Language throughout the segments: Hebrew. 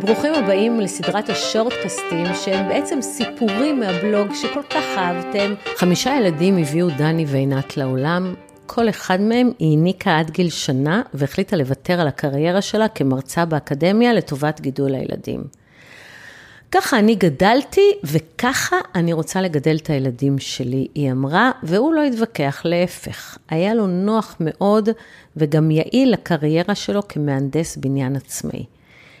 ברוכים הבאים לסדרת השורטקסטים שהם בעצם סיפורים מהבלוג שכל כך אהבתם. חמישה ילדים הביאו דני ועינת לעולם. כל אחד מהם היא העניקה עד גיל שנה והחליטה לוותר על הקריירה שלה כמרצה באקדמיה לטובת גידול הילדים. ככה אני גדלתי וככה אני רוצה לגדל את הילדים שלי, היא אמרה, והוא לא התווכח, להפך. היה לו נוח מאוד וגם יעיל לקריירה שלו כמהנדס בניין עצמאי.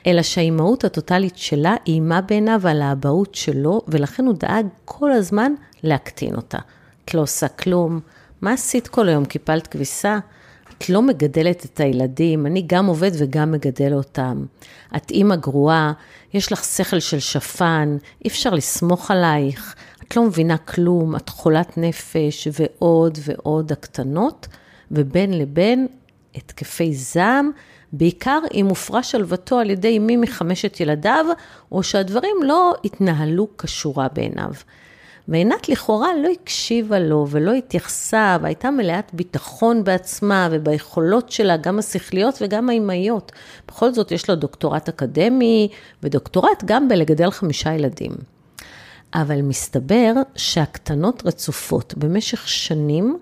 אלא שהאימהות הטוטלית שלה איימה בעיניו על האבהות שלו, ולכן הוא דאג כל הזמן להקטין אותה. את לא עושה כלום, מה עשית כל היום? קיפלת כביסה? את לא מגדלת את הילדים, אני גם עובד וגם מגדל אותם. את אימא גרועה, יש לך שכל של שפן, אי אפשר לסמוך עלייך, את לא מבינה כלום, את חולת נפש ועוד ועוד הקטנות, ובין לבין התקפי זעם, בעיקר אם הופרה שלוותו על ידי מי מחמשת ילדיו, או שהדברים לא התנהלו כשורה בעיניו. ועינת לכאורה לא הקשיבה לו ולא התייחסה, והייתה מלאת ביטחון בעצמה וביכולות שלה, גם השכליות וגם האימהיות. בכל זאת יש לה דוקטורט אקדמי, ודוקטורט גם בלגדל חמישה ילדים. אבל מסתבר שהקטנות רצופות במשך שנים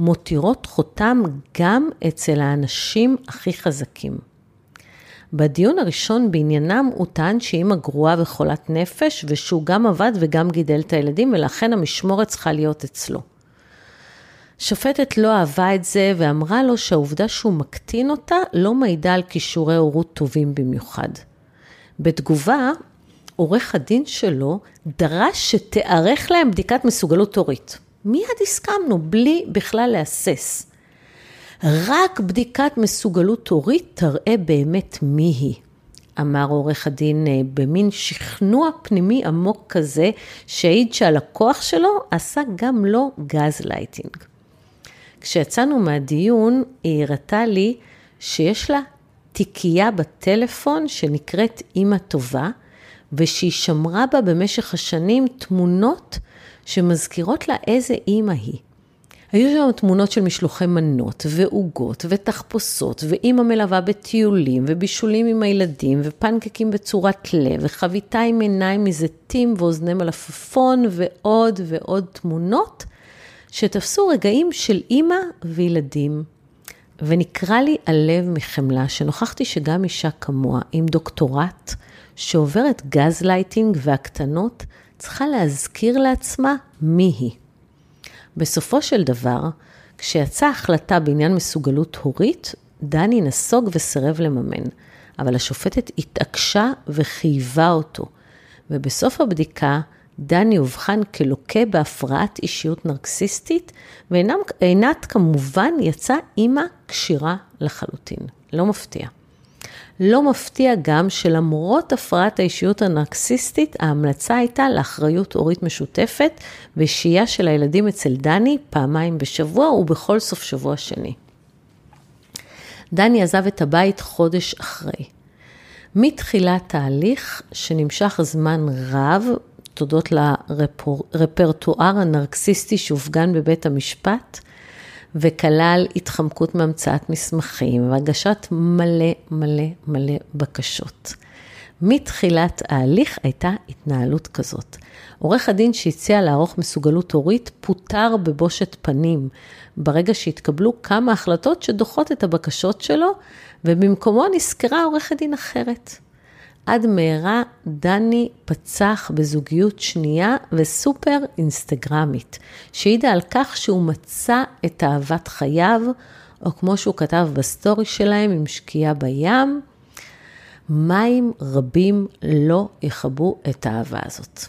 מותירות חותם גם אצל האנשים הכי חזקים. בדיון הראשון בעניינם הוא טען שאימא גרועה וחולת נפש, ושהוא גם עבד וגם גידל את הילדים, ולכן המשמורת צריכה להיות אצלו. שופטת לא אהבה את זה ואמרה לו שהעובדה שהוא מקטין אותה לא מעידה על כישורי הורות טובים במיוחד. בתגובה, עורך הדין שלו דרש שתיערך להם בדיקת מסוגלות הורית. מיד הסכמנו, בלי בכלל להסס. רק בדיקת מסוגלות הורית תראה באמת מי היא, אמר עורך הדין אה, במין שכנוע פנימי עמוק כזה, שהעיד שהלקוח שלו עשה גם לו גז לייטינג. כשיצאנו מהדיון, היא הראתה לי שיש לה תיקייה בטלפון שנקראת אימא טובה, ושהיא שמרה בה במשך השנים תמונות שמזכירות לה איזה אימא היא. היו שם תמונות של משלוחי מנות ועוגות ותחפושות ואימא מלווה בטיולים ובישולים עם הילדים ופנקקים בצורת לב וחביתה עם עיניים מזיתים ואוזני מלפפון ועוד ועוד תמונות שתפסו רגעים של אימא וילדים. ונקרע לי הלב מחמלה שנוכחתי שגם אישה כמוה עם דוקטורט שעוברת גז לייטינג והקטנות צריכה להזכיר לעצמה מי היא. בסופו של דבר, כשיצאה החלטה בעניין מסוגלות הורית, דני נסוג וסירב לממן, אבל השופטת התעקשה וחייבה אותו, ובסוף הבדיקה, דני אובחן כלוקה בהפרעת אישיות נרקסיסטית, ועינת כמובן יצאה אימא כשירה לחלוטין. לא מפתיע. לא מפתיע גם שלמרות הפרעת האישיות הנרקסיסטית, ההמלצה הייתה לאחריות הורית משותפת ושהייה של הילדים אצל דני פעמיים בשבוע ובכל סוף שבוע שני. דני עזב את הבית חודש אחרי. מתחילת תהליך שנמשך זמן רב, תודות לרפרטואר הנרקסיסטי שהופגן בבית המשפט, וכלל התחמקות מהמצאת מסמכים והגשת מלא מלא מלא בקשות. מתחילת ההליך הייתה התנהלות כזאת. עורך הדין שהציע לערוך מסוגלות הורית פוטר בבושת פנים, ברגע שהתקבלו כמה החלטות שדוחות את הבקשות שלו, ובמקומו נזכרה עורכת דין אחרת. עד מהרה דני פצח בזוגיות שנייה וסופר אינסטגרמית, שהעידה על כך שהוא מצא את אהבת חייו, או כמו שהוא כתב בסטורי שלהם עם שקיעה בים, מים רבים לא יכבו את האהבה הזאת.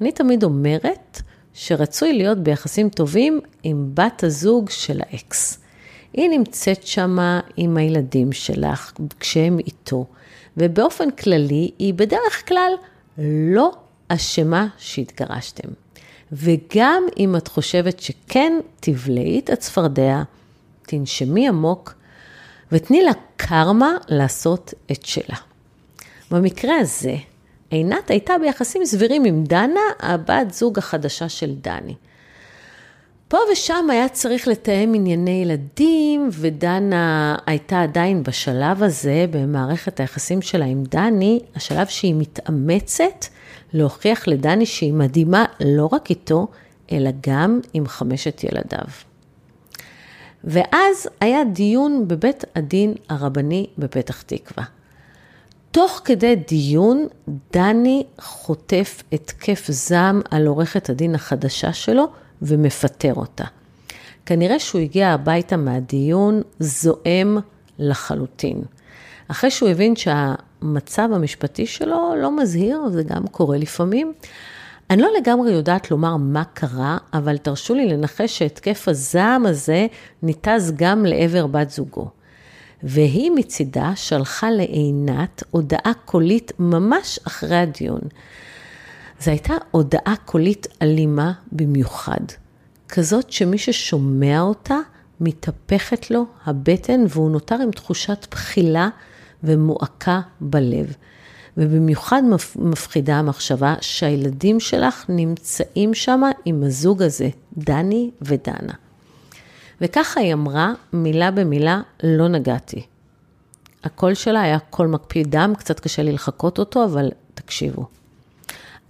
אני תמיד אומרת שרצוי להיות ביחסים טובים עם בת הזוג של האקס. היא נמצאת שמה עם הילדים שלך כשהם איתו. ובאופן כללי, היא בדרך כלל לא אשמה שהתגרשתם. וגם אם את חושבת שכן, תבלעי את הצפרדע, תנשמי עמוק, ותני לה קרמה לעשות את שלה. במקרה הזה, עינת הייתה ביחסים סבירים עם דנה, הבת זוג החדשה של דני. פה ושם היה צריך לתאם ענייני ילדים, ודנה הייתה עדיין בשלב הזה, במערכת היחסים שלה עם דני, השלב שהיא מתאמצת להוכיח לדני שהיא מדהימה לא רק איתו, אלא גם עם חמשת ילדיו. ואז היה דיון בבית הדין הרבני בפתח תקווה. תוך כדי דיון, דני חוטף התקף זעם על עורכת הדין החדשה שלו ומפטר אותה. כנראה שהוא הגיע הביתה מהדיון זועם לחלוטין. אחרי שהוא הבין שהמצב המשפטי שלו לא מזהיר, זה גם קורה לפעמים, אני לא לגמרי יודעת לומר מה קרה, אבל תרשו לי לנחש שהתקף הזעם הזה ניתז גם לעבר בת זוגו. והיא מצידה שלחה לעינת הודעה קולית ממש אחרי הדיון. זו הייתה הודעה קולית אלימה במיוחד, כזאת שמי ששומע אותה, מתהפכת לו הבטן והוא נותר עם תחושת בחילה ומועקה בלב. ובמיוחד מפחידה המחשבה שהילדים שלך נמצאים שם עם הזוג הזה, דני ודנה. וככה היא אמרה, מילה במילה, לא נגעתי. הקול שלה היה קול מקפיא דם, קצת קשה לי לחקות אותו, אבל תקשיבו.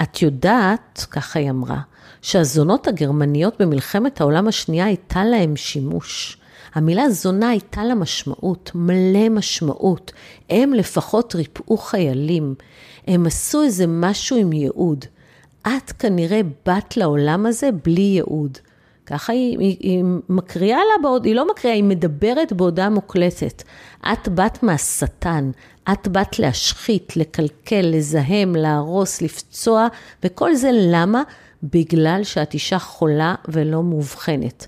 את יודעת, ככה היא אמרה, שהזונות הגרמניות במלחמת העולם השנייה הייתה להם שימוש. המילה זונה הייתה לה משמעות, מלא משמעות. הם לפחות ריפאו חיילים. הם עשו איזה משהו עם ייעוד. את כנראה באת לעולם הזה בלי ייעוד. ככה היא, היא, היא מקריאה לה, בעוד, היא לא מקריאה, היא מדברת בהודעה מוקלטת. את באת מהשטן, את באת להשחית, לקלקל, לזהם, להרוס, לפצוע, וכל זה למה? בגלל שאת אישה חולה ולא מאובחנת.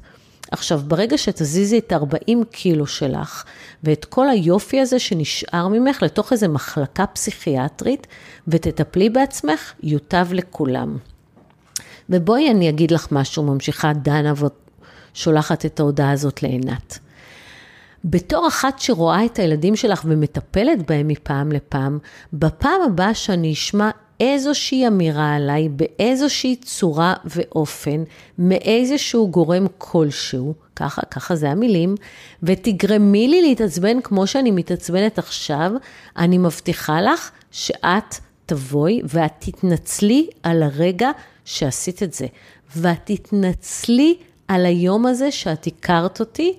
עכשיו, ברגע שתזיזי את 40 קילו שלך, ואת כל היופי הזה שנשאר ממך לתוך איזו מחלקה פסיכיאטרית, ותטפלי בעצמך, יוטב לכולם. ובואי אני אגיד לך משהו, ממשיכה דנה ושולחת את ההודעה הזאת לעינת. בתור אחת שרואה את הילדים שלך ומטפלת בהם מפעם לפעם, בפעם הבאה שאני אשמע איזושהי אמירה עליי באיזושהי צורה ואופן, מאיזשהו גורם כלשהו, ככה, ככה זה המילים, ותגרמי לי להתעצבן כמו שאני מתעצבנת עכשיו, אני מבטיחה לך שאת תבואי ואת תתנצלי על הרגע שעשית את זה, ואת תתנצלי על היום הזה שאת הכרת אותי,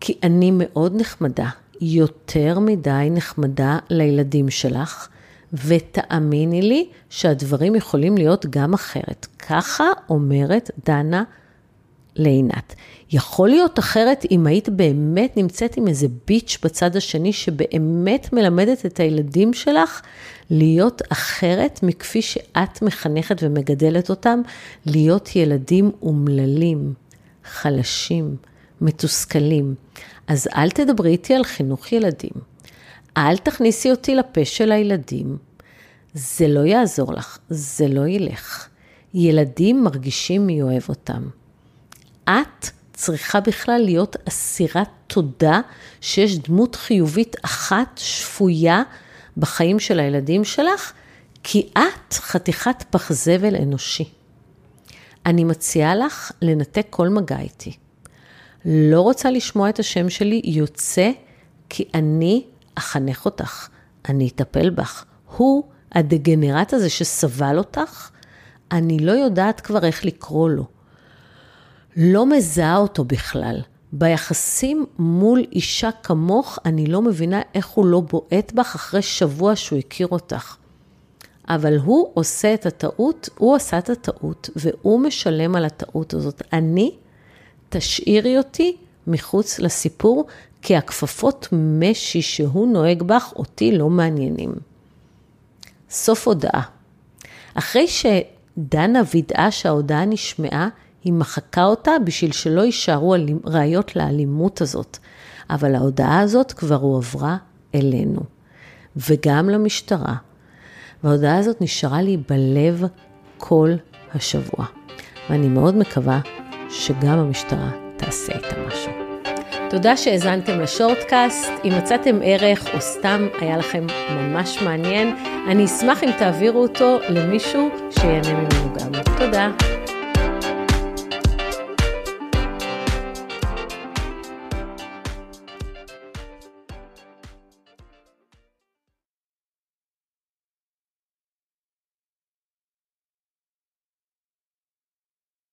כי אני מאוד נחמדה, יותר מדי נחמדה לילדים שלך. ותאמיני לי שהדברים יכולים להיות גם אחרת. ככה אומרת דנה לעינת. יכול להיות אחרת אם היית באמת נמצאת עם איזה ביץ' בצד השני שבאמת מלמדת את הילדים שלך להיות אחרת מכפי שאת מחנכת ומגדלת אותם, להיות ילדים אומללים, חלשים, מתוסכלים. אז אל תדברי איתי על חינוך ילדים. אל תכניסי אותי לפה של הילדים. זה לא יעזור לך, זה לא ילך. ילדים מרגישים מי אוהב אותם. את צריכה בכלל להיות אסירת תודה שיש דמות חיובית אחת שפויה בחיים של הילדים שלך, כי את חתיכת פח זבל אנושי. אני מציעה לך לנתק כל מגע איתי. לא רוצה לשמוע את השם שלי יוצא, כי אני אחנך אותך, אני אטפל בך. הוא הדגנרט הזה שסבל אותך, אני לא יודעת כבר איך לקרוא לו. לא מזהה אותו בכלל. ביחסים מול אישה כמוך, אני לא מבינה איך הוא לא בועט בך אחרי שבוע שהוא הכיר אותך. אבל הוא עושה את הטעות, הוא עשה את הטעות, והוא משלם על הטעות הזאת. אני, תשאירי אותי מחוץ לסיפור, כי הכפפות משי שהוא נוהג בך, אותי לא מעניינים. סוף הודעה. אחרי שדנה וידאה שההודעה נשמעה, היא מחקה אותה בשביל שלא יישארו ראיות לאלימות הזאת. אבל ההודעה הזאת כבר הועברה אלינו, וגם למשטרה. וההודעה הזאת נשארה לי בלב כל השבוע. ואני מאוד מקווה שגם המשטרה תעשה איתה משהו. תודה שהאזנתם לשורטקאסט. אם מצאתם ערך או סתם היה לכם ממש מעניין, אני אשמח אם תעבירו אותו למישהו שיהנה ממנו גם. תודה.